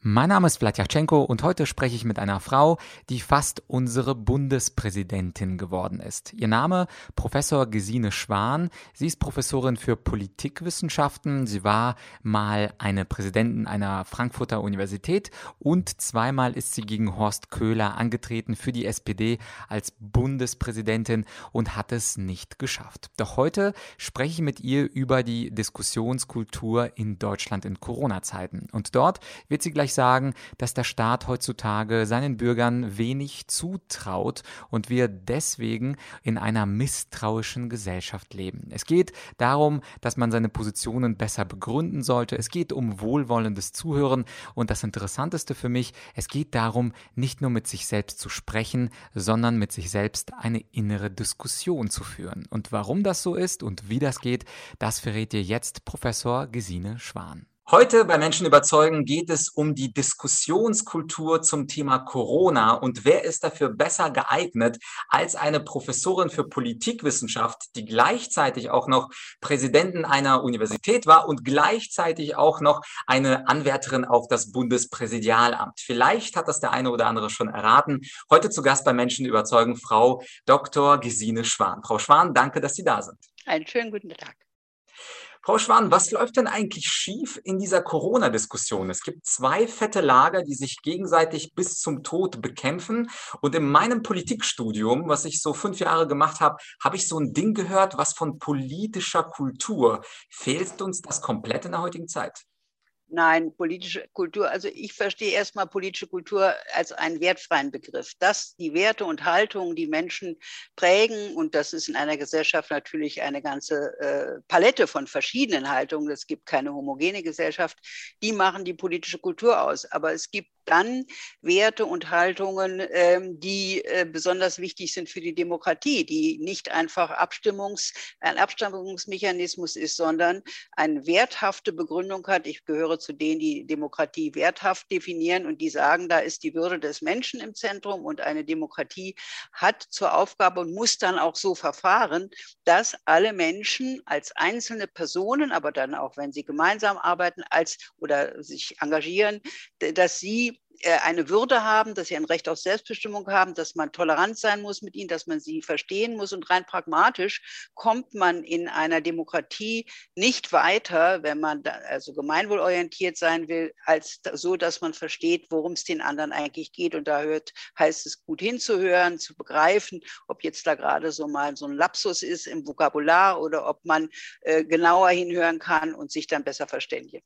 Mein Name ist Vladyachenko und heute spreche ich mit einer Frau, die fast unsere Bundespräsidentin geworden ist. Ihr Name Professor Gesine Schwan. Sie ist Professorin für Politikwissenschaften. Sie war mal eine Präsidentin einer Frankfurter Universität und zweimal ist sie gegen Horst Köhler angetreten für die SPD als Bundespräsidentin und hat es nicht geschafft. Doch heute spreche ich mit ihr über die Diskussionskultur in Deutschland in Corona-Zeiten. Und dort wird sie gleich gleich sagen, dass der Staat heutzutage seinen Bürgern wenig zutraut und wir deswegen in einer misstrauischen Gesellschaft leben. Es geht darum, dass man seine Positionen besser begründen sollte. Es geht um wohlwollendes Zuhören und das Interessanteste für mich, es geht darum, nicht nur mit sich selbst zu sprechen, sondern mit sich selbst eine innere Diskussion zu führen. Und warum das so ist und wie das geht, das verrät dir jetzt Professor Gesine Schwan. Heute bei Menschen überzeugen geht es um die Diskussionskultur zum Thema Corona und wer ist dafür besser geeignet als eine Professorin für Politikwissenschaft, die gleichzeitig auch noch Präsidentin einer Universität war und gleichzeitig auch noch eine Anwärterin auf das Bundespräsidialamt. Vielleicht hat das der eine oder andere schon erraten. Heute zu Gast bei Menschen überzeugen Frau Dr. Gesine Schwan. Frau Schwan, danke, dass Sie da sind. Einen schönen guten Tag. Frau Schwan, was läuft denn eigentlich schief in dieser Corona-Diskussion? Es gibt zwei fette Lager, die sich gegenseitig bis zum Tod bekämpfen. Und in meinem Politikstudium, was ich so fünf Jahre gemacht habe, habe ich so ein Ding gehört, was von politischer Kultur. Fehlt uns das komplett in der heutigen Zeit? Nein, politische Kultur, also ich verstehe erstmal politische Kultur als einen wertfreien Begriff. Dass die Werte und Haltungen die Menschen prägen, und das ist in einer Gesellschaft natürlich eine ganze äh, Palette von verschiedenen Haltungen, es gibt keine homogene Gesellschaft, die machen die politische Kultur aus. Aber es gibt dann Werte und Haltungen, ähm, die äh, besonders wichtig sind für die Demokratie, die nicht einfach Abstimmungs, ein Abstimmungsmechanismus ist, sondern eine werthafte Begründung hat. Ich gehöre zu denen, die Demokratie werthaft definieren und die sagen, da ist die Würde des Menschen im Zentrum und eine Demokratie hat zur Aufgabe und muss dann auch so verfahren, dass alle Menschen als einzelne Personen, aber dann auch, wenn sie gemeinsam arbeiten, als oder sich engagieren, dass sie eine Würde haben, dass sie ein Recht auf Selbstbestimmung haben, dass man tolerant sein muss mit ihnen, dass man sie verstehen muss. Und rein pragmatisch kommt man in einer Demokratie nicht weiter, wenn man also gemeinwohlorientiert sein will, als so, dass man versteht, worum es den anderen eigentlich geht. Und da hört, heißt es gut hinzuhören, zu begreifen, ob jetzt da gerade so mal so ein Lapsus ist im Vokabular oder ob man äh, genauer hinhören kann und sich dann besser verständigen.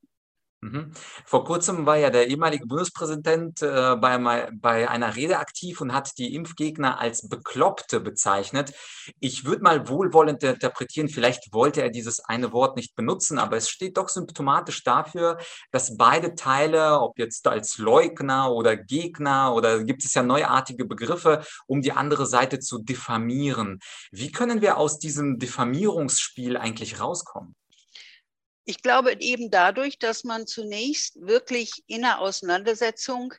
Mhm. Vor kurzem war ja der ehemalige Bundespräsident äh, bei, bei einer Rede aktiv und hat die Impfgegner als Bekloppte bezeichnet. Ich würde mal wohlwollend interpretieren, vielleicht wollte er dieses eine Wort nicht benutzen, aber es steht doch symptomatisch dafür, dass beide Teile, ob jetzt als Leugner oder Gegner oder gibt es ja neuartige Begriffe, um die andere Seite zu diffamieren. Wie können wir aus diesem Diffamierungsspiel eigentlich rauskommen? Ich glaube eben dadurch, dass man zunächst wirklich in der Auseinandersetzung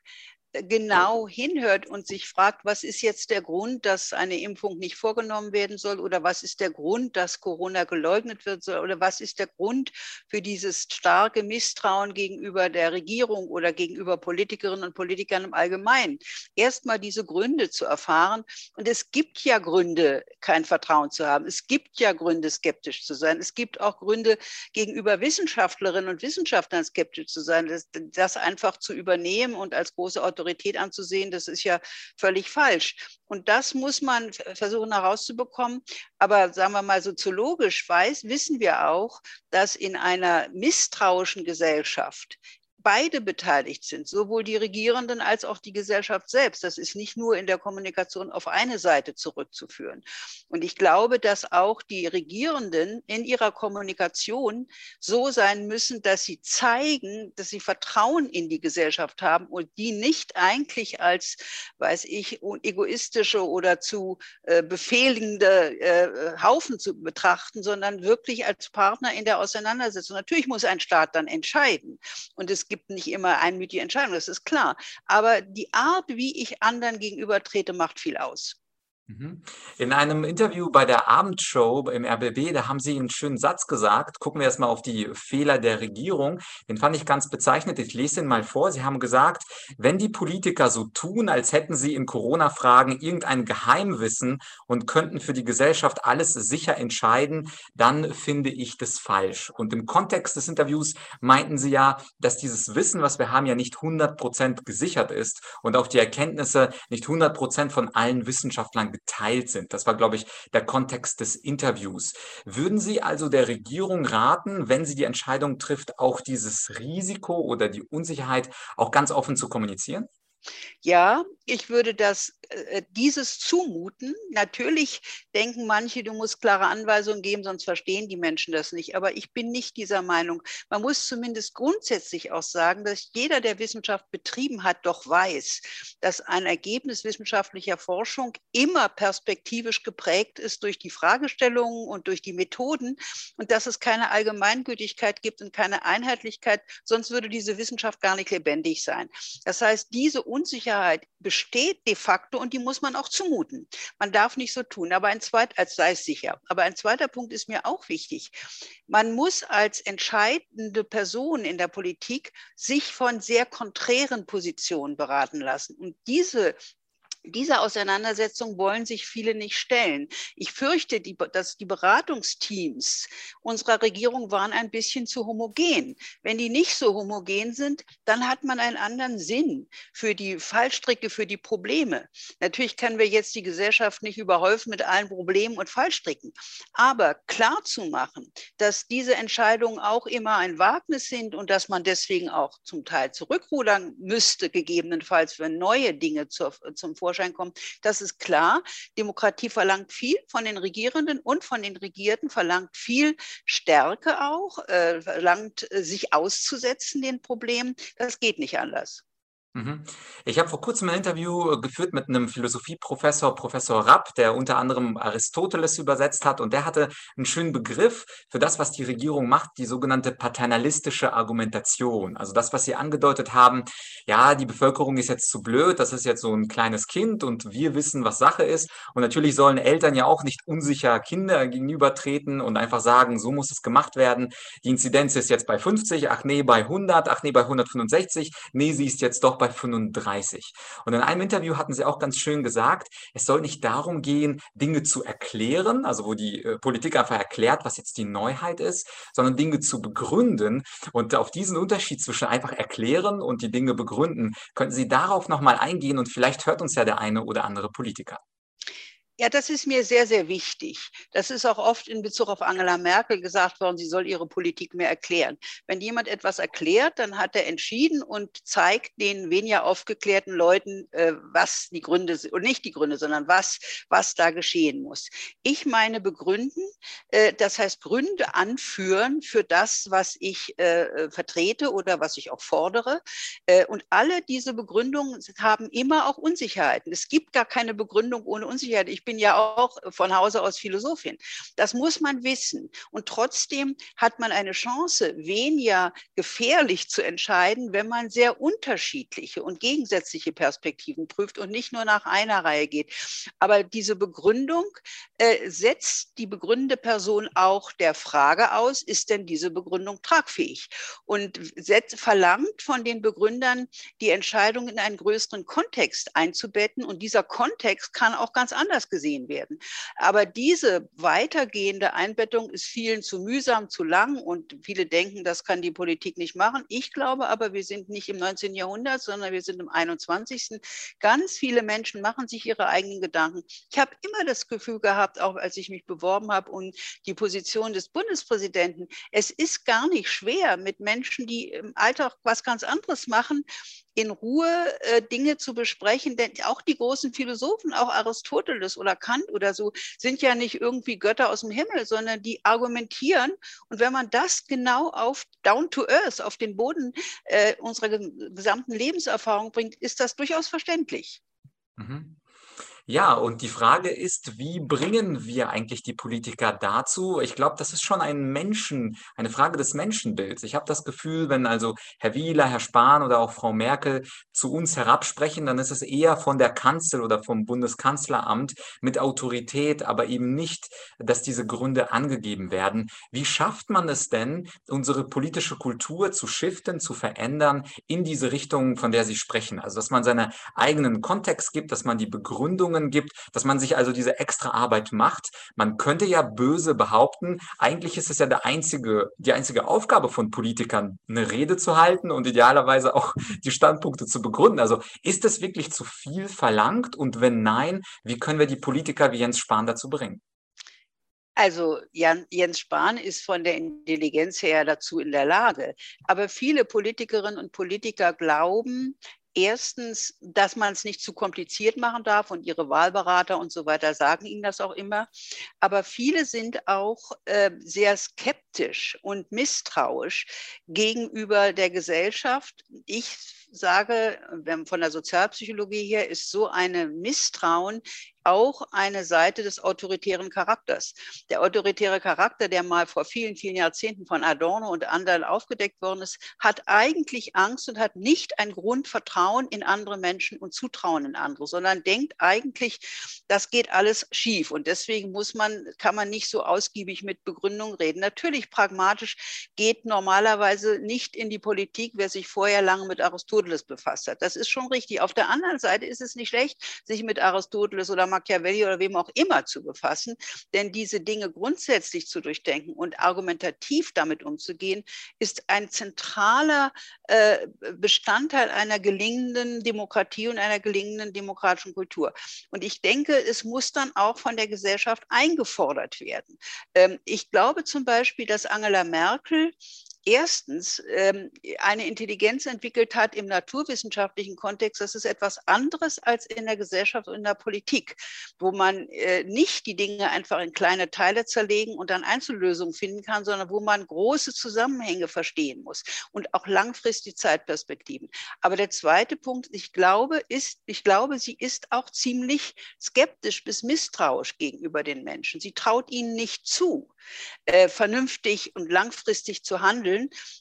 genau hinhört und sich fragt, was ist jetzt der Grund, dass eine Impfung nicht vorgenommen werden soll oder was ist der Grund, dass Corona geleugnet wird soll oder was ist der Grund für dieses starke Misstrauen gegenüber der Regierung oder gegenüber Politikerinnen und Politikern im Allgemeinen. Erstmal diese Gründe zu erfahren. Und es gibt ja Gründe, kein Vertrauen zu haben. Es gibt ja Gründe, skeptisch zu sein. Es gibt auch Gründe, gegenüber Wissenschaftlerinnen und Wissenschaftlern skeptisch zu sein, das, das einfach zu übernehmen und als große Autorität Autorität anzusehen, das ist ja völlig falsch. Und das muss man versuchen herauszubekommen. Aber sagen wir mal soziologisch weiß, wissen wir auch, dass in einer misstrauischen Gesellschaft beide beteiligt sind, sowohl die Regierenden als auch die Gesellschaft selbst. Das ist nicht nur in der Kommunikation auf eine Seite zurückzuführen. Und ich glaube, dass auch die Regierenden in ihrer Kommunikation so sein müssen, dass sie zeigen, dass sie Vertrauen in die Gesellschaft haben und die nicht eigentlich als, weiß ich, egoistische oder zu äh, befehlende äh, Haufen zu betrachten, sondern wirklich als Partner in der Auseinandersetzung. Natürlich muss ein Staat dann entscheiden. Und es gibt nicht immer einmütige Entscheidungen, das ist klar. Aber die Art, wie ich anderen gegenüber trete, macht viel aus. Mhm. In einem Interview bei der Abendshow im RBB, da haben Sie einen schönen Satz gesagt. Gucken wir erstmal auf die Fehler der Regierung. Den fand ich ganz bezeichnend. Ich lese den mal vor. Sie haben gesagt, wenn die Politiker so tun, als hätten sie in Corona-Fragen irgendein Geheimwissen und könnten für die Gesellschaft alles sicher entscheiden, dann finde ich das falsch. Und im Kontext des Interviews meinten Sie ja, dass dieses Wissen, was wir haben, ja nicht 100 Prozent gesichert ist und auch die Erkenntnisse nicht 100 Prozent von allen Wissenschaftlern geteilt sind. Das war, glaube ich, der Kontext des Interviews. Würden Sie also der Regierung raten, wenn sie die Entscheidung trifft, auch dieses Risiko oder die Unsicherheit auch ganz offen zu kommunizieren? Ja, ich würde das, dieses zumuten. Natürlich denken manche, du musst klare Anweisungen geben, sonst verstehen die Menschen das nicht. Aber ich bin nicht dieser Meinung. Man muss zumindest grundsätzlich auch sagen, dass jeder, der Wissenschaft betrieben hat, doch weiß, dass ein Ergebnis wissenschaftlicher Forschung immer perspektivisch geprägt ist durch die Fragestellungen und durch die Methoden und dass es keine Allgemeingültigkeit gibt und keine Einheitlichkeit, sonst würde diese Wissenschaft gar nicht lebendig sein. Das heißt, diese Unsicherheit besteht de facto und die muss man auch zumuten. Man darf nicht so tun, aber ein zweiter, als sei es sicher. Aber ein zweiter Punkt ist mir auch wichtig. Man muss als entscheidende Person in der Politik sich von sehr konträren Positionen beraten lassen. Und diese diese Auseinandersetzung wollen sich viele nicht stellen. Ich fürchte, die, dass die Beratungsteams unserer Regierung waren ein bisschen zu homogen. Wenn die nicht so homogen sind, dann hat man einen anderen Sinn für die Fallstricke, für die Probleme. Natürlich können wir jetzt die Gesellschaft nicht überhäufen mit allen Problemen und Fallstricken. Aber klar zu machen, dass diese Entscheidungen auch immer ein Wagnis sind und dass man deswegen auch zum Teil zurückrudern müsste, gegebenenfalls, wenn neue Dinge zur, zum Vorschein Vorschein kommen. Das ist klar. Demokratie verlangt viel von den Regierenden und von den Regierten, verlangt viel Stärke auch, äh, verlangt äh, sich auszusetzen den Problemen. Das geht nicht anders. Mhm. Ich habe vor kurzem ein Interview äh, geführt mit einem Philosophieprofessor, Professor Rapp, der unter anderem Aristoteles übersetzt hat. Und der hatte einen schönen Begriff für das, was die Regierung macht, die sogenannte paternalistische Argumentation. Also das, was Sie angedeutet haben, ja, die Bevölkerung ist jetzt zu blöd, das ist jetzt so ein kleines Kind und wir wissen, was Sache ist. Und natürlich sollen Eltern ja auch nicht unsicher Kinder gegenübertreten und einfach sagen, so muss es gemacht werden. Die Inzidenz ist jetzt bei 50, ach nee, bei 100, ach nee, bei 165, nee, sie ist jetzt doch bei bei 35. Und in einem Interview hatten Sie auch ganz schön gesagt, es soll nicht darum gehen, Dinge zu erklären, also wo die äh, Politik einfach erklärt, was jetzt die Neuheit ist, sondern Dinge zu begründen. Und auf diesen Unterschied zwischen einfach erklären und die Dinge begründen, könnten Sie darauf nochmal eingehen und vielleicht hört uns ja der eine oder andere Politiker. Ja, das ist mir sehr, sehr wichtig. Das ist auch oft in Bezug auf Angela Merkel gesagt worden, sie soll ihre Politik mehr erklären. Wenn jemand etwas erklärt, dann hat er entschieden und zeigt den weniger aufgeklärten Leuten, äh, was die Gründe sind, und nicht die Gründe, sondern was, was da geschehen muss. Ich meine begründen, äh, das heißt Gründe anführen für das, was ich äh, vertrete oder was ich auch fordere. Und alle diese Begründungen haben immer auch Unsicherheiten. Es gibt gar keine Begründung ohne Unsicherheit. Ich bin bin ja auch von Hause aus Philosophin. Das muss man wissen. Und trotzdem hat man eine Chance, weniger gefährlich zu entscheiden, wenn man sehr unterschiedliche und gegensätzliche Perspektiven prüft und nicht nur nach einer Reihe geht. Aber diese Begründung äh, setzt die begründende Person auch der Frage aus, ist denn diese Begründung tragfähig? Und setzt, verlangt von den Begründern, die Entscheidung in einen größeren Kontext einzubetten. Und dieser Kontext kann auch ganz anders gesehen werden. Aber diese weitergehende Einbettung ist vielen zu mühsam, zu lang und viele denken, das kann die Politik nicht machen. Ich glaube aber, wir sind nicht im 19. Jahrhundert, sondern wir sind im 21. Ganz viele Menschen machen sich ihre eigenen Gedanken. Ich habe immer das Gefühl gehabt, auch als ich mich beworben habe und die Position des Bundespräsidenten, es ist gar nicht schwer mit Menschen, die im Alltag was ganz anderes machen, in Ruhe äh, Dinge zu besprechen, denn auch die großen Philosophen, auch Aristoteles oder Kant oder so, sind ja nicht irgendwie Götter aus dem Himmel, sondern die argumentieren. Und wenn man das genau auf down to earth, auf den Boden äh, unserer gesamten Lebenserfahrung bringt, ist das durchaus verständlich. Mhm. Ja, und die Frage ist, wie bringen wir eigentlich die Politiker dazu? Ich glaube, das ist schon ein Menschen, eine Frage des Menschenbilds. Ich habe das Gefühl, wenn also Herr Wieler, Herr Spahn oder auch Frau Merkel zu uns herabsprechen, dann ist es eher von der Kanzel oder vom Bundeskanzleramt mit Autorität, aber eben nicht, dass diese Gründe angegeben werden. Wie schafft man es denn, unsere politische Kultur zu shiften, zu verändern in diese Richtung, von der Sie sprechen? Also, dass man seinen eigenen Kontext gibt, dass man die Begründung Beziehungen gibt, dass man sich also diese extra Arbeit macht. Man könnte ja böse behaupten, eigentlich ist es ja der einzige, die einzige Aufgabe von Politikern, eine Rede zu halten und idealerweise auch die Standpunkte zu begründen. Also ist es wirklich zu viel verlangt? Und wenn nein, wie können wir die Politiker wie Jens Spahn dazu bringen? Also Jan, Jens Spahn ist von der Intelligenz her dazu in der Lage. Aber viele Politikerinnen und Politiker glauben, Erstens, dass man es nicht zu kompliziert machen darf und ihre Wahlberater und so weiter sagen ihnen das auch immer. Aber viele sind auch äh, sehr skeptisch und misstrauisch gegenüber der Gesellschaft. Ich sage, von der Sozialpsychologie her ist so eine Misstrauen auch eine Seite des autoritären Charakters. Der autoritäre Charakter, der mal vor vielen, vielen Jahrzehnten von Adorno und anderen aufgedeckt worden ist, hat eigentlich Angst und hat nicht ein Grundvertrauen in andere Menschen und Zutrauen in andere, sondern denkt eigentlich, das geht alles schief. Und deswegen muss man, kann man nicht so ausgiebig mit Begründung reden. Natürlich pragmatisch geht normalerweise nicht in die Politik, wer sich vorher lange mit Aristoteles befasst hat. Das ist schon richtig. Auf der anderen Seite ist es nicht schlecht, sich mit Aristoteles oder Machiavelli oder wem auch immer zu befassen. Denn diese Dinge grundsätzlich zu durchdenken und argumentativ damit umzugehen, ist ein zentraler äh, Bestandteil einer gelingenden Demokratie und einer gelingenden demokratischen Kultur. Und ich denke, es muss dann auch von der Gesellschaft eingefordert werden. Ähm, ich glaube zum Beispiel, dass Angela Merkel erstens ähm, eine Intelligenz entwickelt hat im naturwissenschaftlichen Kontext, das ist etwas anderes als in der Gesellschaft und in der Politik, wo man äh, nicht die Dinge einfach in kleine Teile zerlegen und dann Einzellösungen finden kann, sondern wo man große Zusammenhänge verstehen muss und auch langfristige Zeitperspektiven. Aber der zweite Punkt, ich glaube, ist, ich glaube, sie ist auch ziemlich skeptisch bis misstrauisch gegenüber den Menschen. Sie traut ihnen nicht zu, äh, vernünftig und langfristig zu handeln.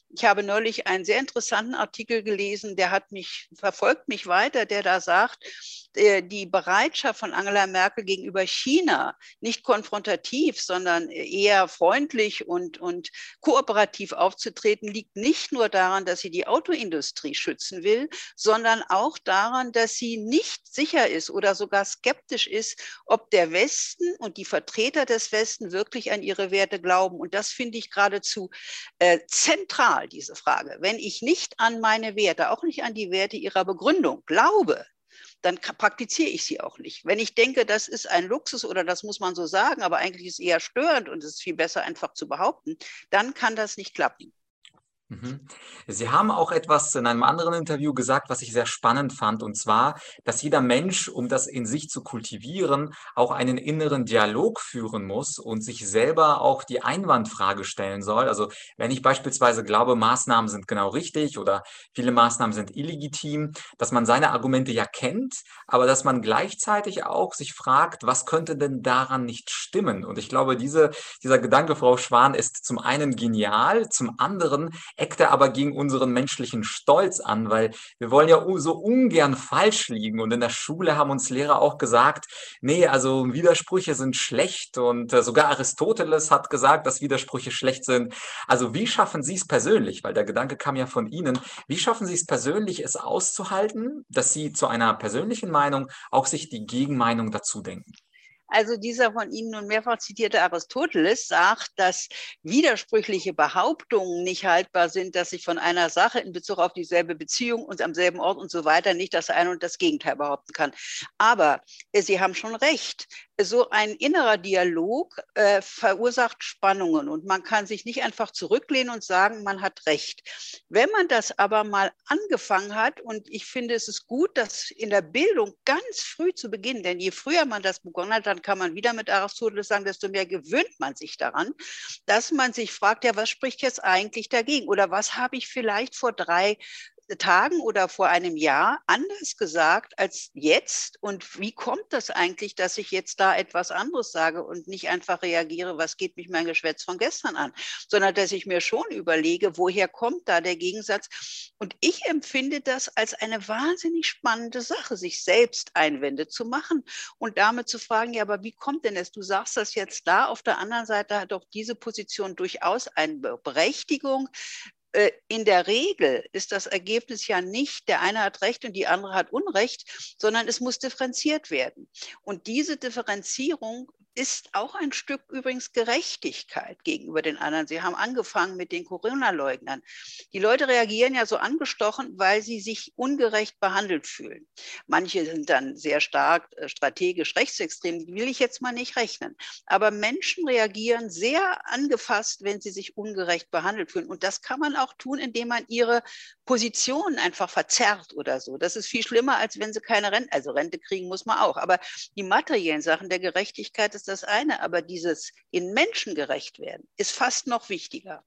Ich habe neulich einen sehr interessanten Artikel gelesen, der hat mich, verfolgt mich weiter, der da sagt, äh, die Bereitschaft von Angela Merkel gegenüber China nicht konfrontativ, sondern eher freundlich und, und kooperativ aufzutreten, liegt nicht nur daran, dass sie die Autoindustrie schützen will, sondern auch daran, dass sie nicht sicher ist oder sogar skeptisch ist, ob der Westen und die Vertreter des Westen wirklich an ihre Werte glauben. Und das finde ich geradezu äh, zentral, diese Frage. Wenn ich nicht an meine Werte, auch nicht an die Werte ihrer Begründung glaube, dann praktiziere ich sie auch nicht. Wenn ich denke, das ist ein Luxus oder das muss man so sagen, aber eigentlich ist es eher störend und es ist viel besser einfach zu behaupten, dann kann das nicht klappen. Mhm. Sie haben auch etwas in einem anderen Interview gesagt, was ich sehr spannend fand, und zwar, dass jeder Mensch, um das in sich zu kultivieren, auch einen inneren Dialog führen muss und sich selber auch die Einwandfrage stellen soll. Also wenn ich beispielsweise glaube, Maßnahmen sind genau richtig oder viele Maßnahmen sind illegitim, dass man seine Argumente ja kennt, aber dass man gleichzeitig auch sich fragt, was könnte denn daran nicht stimmen? Und ich glaube, diese, dieser Gedanke, Frau Schwan, ist zum einen genial, zum anderen eckte aber gegen unseren menschlichen Stolz an, weil wir wollen ja so ungern falsch liegen. Und in der Schule haben uns Lehrer auch gesagt, nee, also Widersprüche sind schlecht. Und äh, sogar Aristoteles hat gesagt, dass Widersprüche schlecht sind. Also wie schaffen Sie es persönlich, weil der Gedanke kam ja von Ihnen, wie schaffen Sie es persönlich, es auszuhalten, dass Sie zu einer persönlichen Meinung auch sich die Gegenmeinung dazu denken? Also dieser von Ihnen nun mehrfach zitierte Aristoteles sagt, dass widersprüchliche Behauptungen nicht haltbar sind, dass sich von einer Sache in Bezug auf dieselbe Beziehung und am selben Ort und so weiter nicht das eine und das Gegenteil behaupten kann. Aber äh, Sie haben schon recht so ein innerer Dialog äh, verursacht Spannungen und man kann sich nicht einfach zurücklehnen und sagen, man hat recht. Wenn man das aber mal angefangen hat, und ich finde, es ist gut, das in der Bildung ganz früh zu beginnen, denn je früher man das begonnen hat, dann kann man wieder mit Aristoteles sagen, desto mehr gewöhnt man sich daran, dass man sich fragt, ja, was spricht jetzt eigentlich dagegen? Oder was habe ich vielleicht vor drei Tagen oder vor einem Jahr anders gesagt als jetzt? Und wie kommt das eigentlich, dass ich jetzt da etwas anderes sage und nicht einfach reagiere, was geht mich mein Geschwätz von gestern an, sondern dass ich mir schon überlege, woher kommt da der Gegensatz? Und ich empfinde das als eine wahnsinnig spannende Sache, sich selbst Einwände zu machen und damit zu fragen, ja, aber wie kommt denn es? Du sagst das jetzt da, auf der anderen Seite hat doch diese Position durchaus eine Berechtigung. Äh, in der Regel ist das Ergebnis ja nicht, der eine hat Recht und die andere hat Unrecht, sondern es muss differenziert werden. Und diese Differenzierung ist auch ein Stück übrigens Gerechtigkeit gegenüber den anderen. Sie haben angefangen mit den Corona-Leugnern. Die Leute reagieren ja so angestochen, weil sie sich ungerecht behandelt fühlen. Manche sind dann sehr stark äh, strategisch rechtsextrem, die will ich jetzt mal nicht rechnen. Aber Menschen reagieren sehr angefasst, wenn sie sich ungerecht behandelt fühlen. Und das kann man auch tun, indem man ihre Position einfach verzerrt oder so. Das ist viel schlimmer, als wenn sie keine Rente, also Rente kriegen muss man auch. Aber die materiellen Sachen der Gerechtigkeit ist das eine, aber dieses in Menschen gerecht werden ist fast noch wichtiger.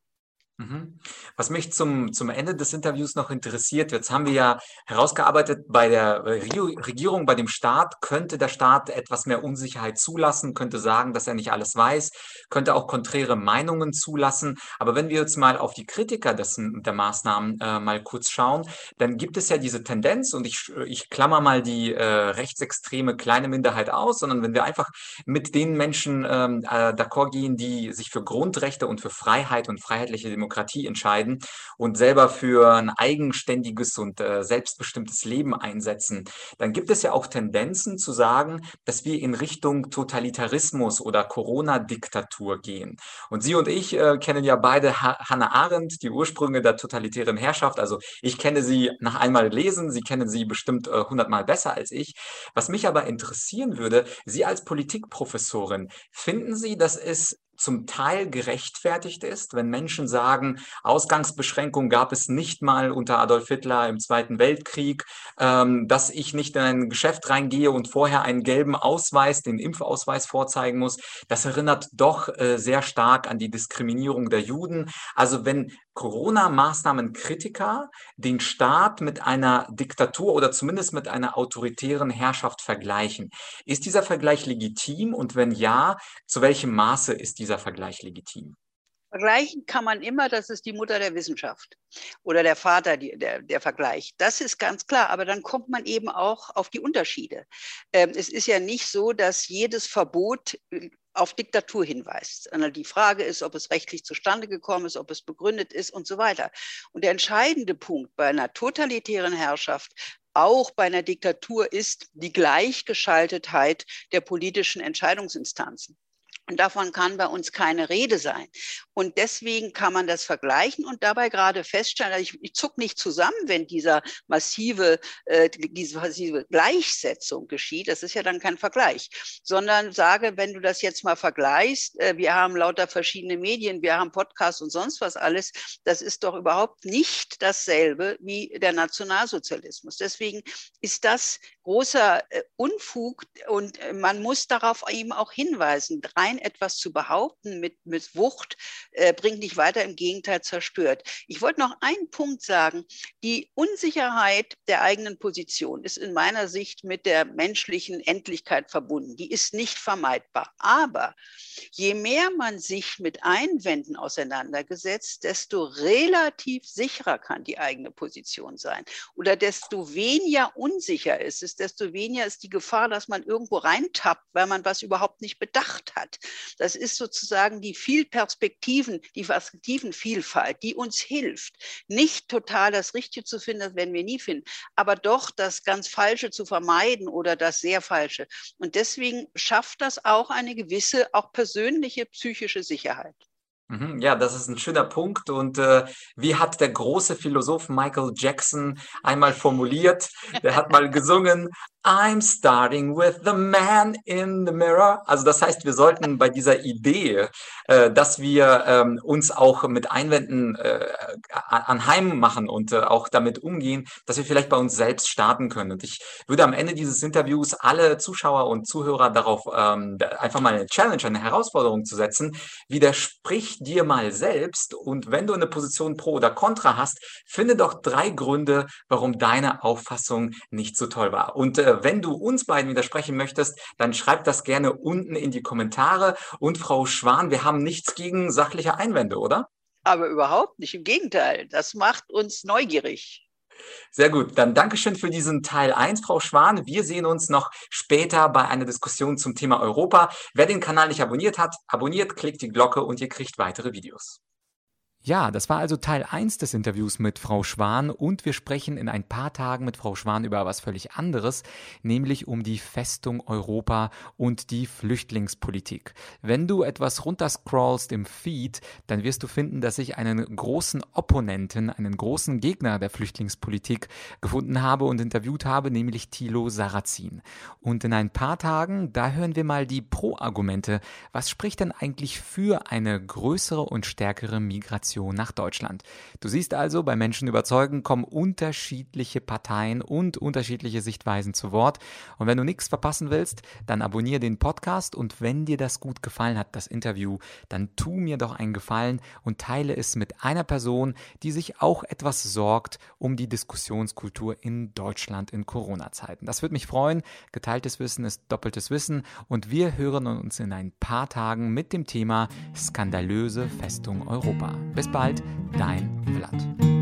Mhm. Was mich zum, zum Ende des Interviews noch interessiert, jetzt haben wir ja herausgearbeitet, bei der Regierung, bei dem Staat könnte der Staat etwas mehr Unsicherheit zulassen, könnte sagen, dass er nicht alles weiß, könnte auch konträre Meinungen zulassen. Aber wenn wir jetzt mal auf die Kritiker dessen, der Maßnahmen äh, mal kurz schauen, dann gibt es ja diese Tendenz, und ich, ich klammer mal die äh, rechtsextreme kleine Minderheit aus, sondern wenn wir einfach mit den Menschen ähm, äh, d'accord gehen, die sich für Grundrechte und für Freiheit und freiheitliche Demokratie Demokratie entscheiden und selber für ein eigenständiges und äh, selbstbestimmtes Leben einsetzen, dann gibt es ja auch Tendenzen zu sagen, dass wir in Richtung Totalitarismus oder Corona-Diktatur gehen. Und Sie und ich äh, kennen ja beide ha Hannah Arendt, die Ursprünge der totalitären Herrschaft. Also ich kenne sie nach einmal lesen, Sie kennen sie bestimmt äh, hundertmal äh, besser als ich. Was mich aber interessieren würde, Sie als Politikprofessorin, finden Sie, dass es zum Teil gerechtfertigt ist, wenn Menschen sagen, Ausgangsbeschränkungen gab es nicht mal unter Adolf Hitler im Zweiten Weltkrieg, ähm, dass ich nicht in ein Geschäft reingehe und vorher einen gelben Ausweis, den Impfausweis vorzeigen muss. Das erinnert doch äh, sehr stark an die Diskriminierung der Juden. Also wenn Corona-Maßnahmen-Kritiker den Staat mit einer Diktatur oder zumindest mit einer autoritären Herrschaft vergleichen. Ist dieser Vergleich legitim und wenn ja, zu welchem Maße ist dieser Vergleich legitim? Vergleichen kann man immer, das ist die Mutter der Wissenschaft oder der Vater, die, der, der Vergleich. Das ist ganz klar, aber dann kommt man eben auch auf die Unterschiede. Ähm, es ist ja nicht so, dass jedes Verbot auf Diktatur hinweist. Die Frage ist, ob es rechtlich zustande gekommen ist, ob es begründet ist und so weiter. Und der entscheidende Punkt bei einer totalitären Herrschaft auch bei einer Diktatur ist die Gleichgeschaltetheit der politischen Entscheidungsinstanzen. Und davon kann bei uns keine Rede sein. Und deswegen kann man das vergleichen und dabei gerade feststellen, also ich, ich zuck nicht zusammen, wenn dieser massive, äh, diese massive Gleichsetzung geschieht. Das ist ja dann kein Vergleich, sondern sage, wenn du das jetzt mal vergleichst, äh, wir haben lauter verschiedene Medien, wir haben Podcasts und sonst was alles, das ist doch überhaupt nicht dasselbe wie der Nationalsozialismus. Deswegen ist das großer äh, Unfug und äh, man muss darauf eben auch hinweisen. Rein etwas zu behaupten mit, mit Wucht äh, bringt nicht weiter, im Gegenteil zerstört. Ich wollte noch einen Punkt sagen. Die Unsicherheit der eigenen Position ist in meiner Sicht mit der menschlichen Endlichkeit verbunden. Die ist nicht vermeidbar. Aber je mehr man sich mit Einwänden auseinandergesetzt, desto relativ sicherer kann die eigene Position sein. Oder desto weniger unsicher ist es, desto weniger ist die Gefahr, dass man irgendwo reintappt, weil man was überhaupt nicht bedacht hat. Das ist sozusagen die Vielperspektiven, die Perspektivenvielfalt, die uns hilft, nicht total das Richtige zu finden, das werden wir nie finden, aber doch das ganz Falsche zu vermeiden oder das sehr Falsche. Und deswegen schafft das auch eine gewisse, auch persönliche psychische Sicherheit. Mhm, ja, das ist ein schöner Punkt. Und äh, wie hat der große Philosoph Michael Jackson einmal formuliert? Der hat mal gesungen, I'm starting with the man in the mirror. Also das heißt, wir sollten bei dieser Idee, äh, dass wir ähm, uns auch mit Einwänden äh, anheim machen und äh, auch damit umgehen, dass wir vielleicht bei uns selbst starten können. Und ich würde am Ende dieses Interviews alle Zuschauer und Zuhörer darauf ähm, einfach mal eine Challenge, eine Herausforderung zu setzen. Widerspricht dir mal selbst und wenn du eine Position pro oder contra hast, finde doch drei Gründe, warum deine Auffassung nicht so toll war. Und äh, wenn du uns beiden widersprechen möchtest, dann schreib das gerne unten in die Kommentare. Und Frau Schwan, wir haben nichts gegen sachliche Einwände, oder? Aber überhaupt nicht. Im Gegenteil, das macht uns neugierig. Sehr gut. Dann Dankeschön für diesen Teil 1, Frau Schwan. Wir sehen uns noch später bei einer Diskussion zum Thema Europa. Wer den Kanal nicht abonniert hat, abonniert, klickt die Glocke und ihr kriegt weitere Videos. Ja, das war also Teil 1 des Interviews mit Frau Schwan und wir sprechen in ein paar Tagen mit Frau Schwan über was völlig anderes, nämlich um die Festung Europa und die Flüchtlingspolitik. Wenn du etwas runterscrollst im Feed, dann wirst du finden, dass ich einen großen Opponenten, einen großen Gegner der Flüchtlingspolitik gefunden habe und interviewt habe, nämlich Thilo Sarrazin. Und in ein paar Tagen, da hören wir mal die Pro-Argumente. Was spricht denn eigentlich für eine größere und stärkere Migration? Migration nach Deutschland. Du siehst also, bei Menschen überzeugen kommen unterschiedliche Parteien und unterschiedliche Sichtweisen zu Wort. Und wenn du nichts verpassen willst, dann abonniere den Podcast und wenn dir das gut gefallen hat, das Interview, dann tu mir doch einen Gefallen und teile es mit einer Person, die sich auch etwas sorgt um die Diskussionskultur in Deutschland in Corona-Zeiten. Das würde mich freuen. Geteiltes Wissen ist doppeltes Wissen und wir hören uns in ein paar Tagen mit dem Thema skandalöse Festung Europa. Bis bald, dein Vlad.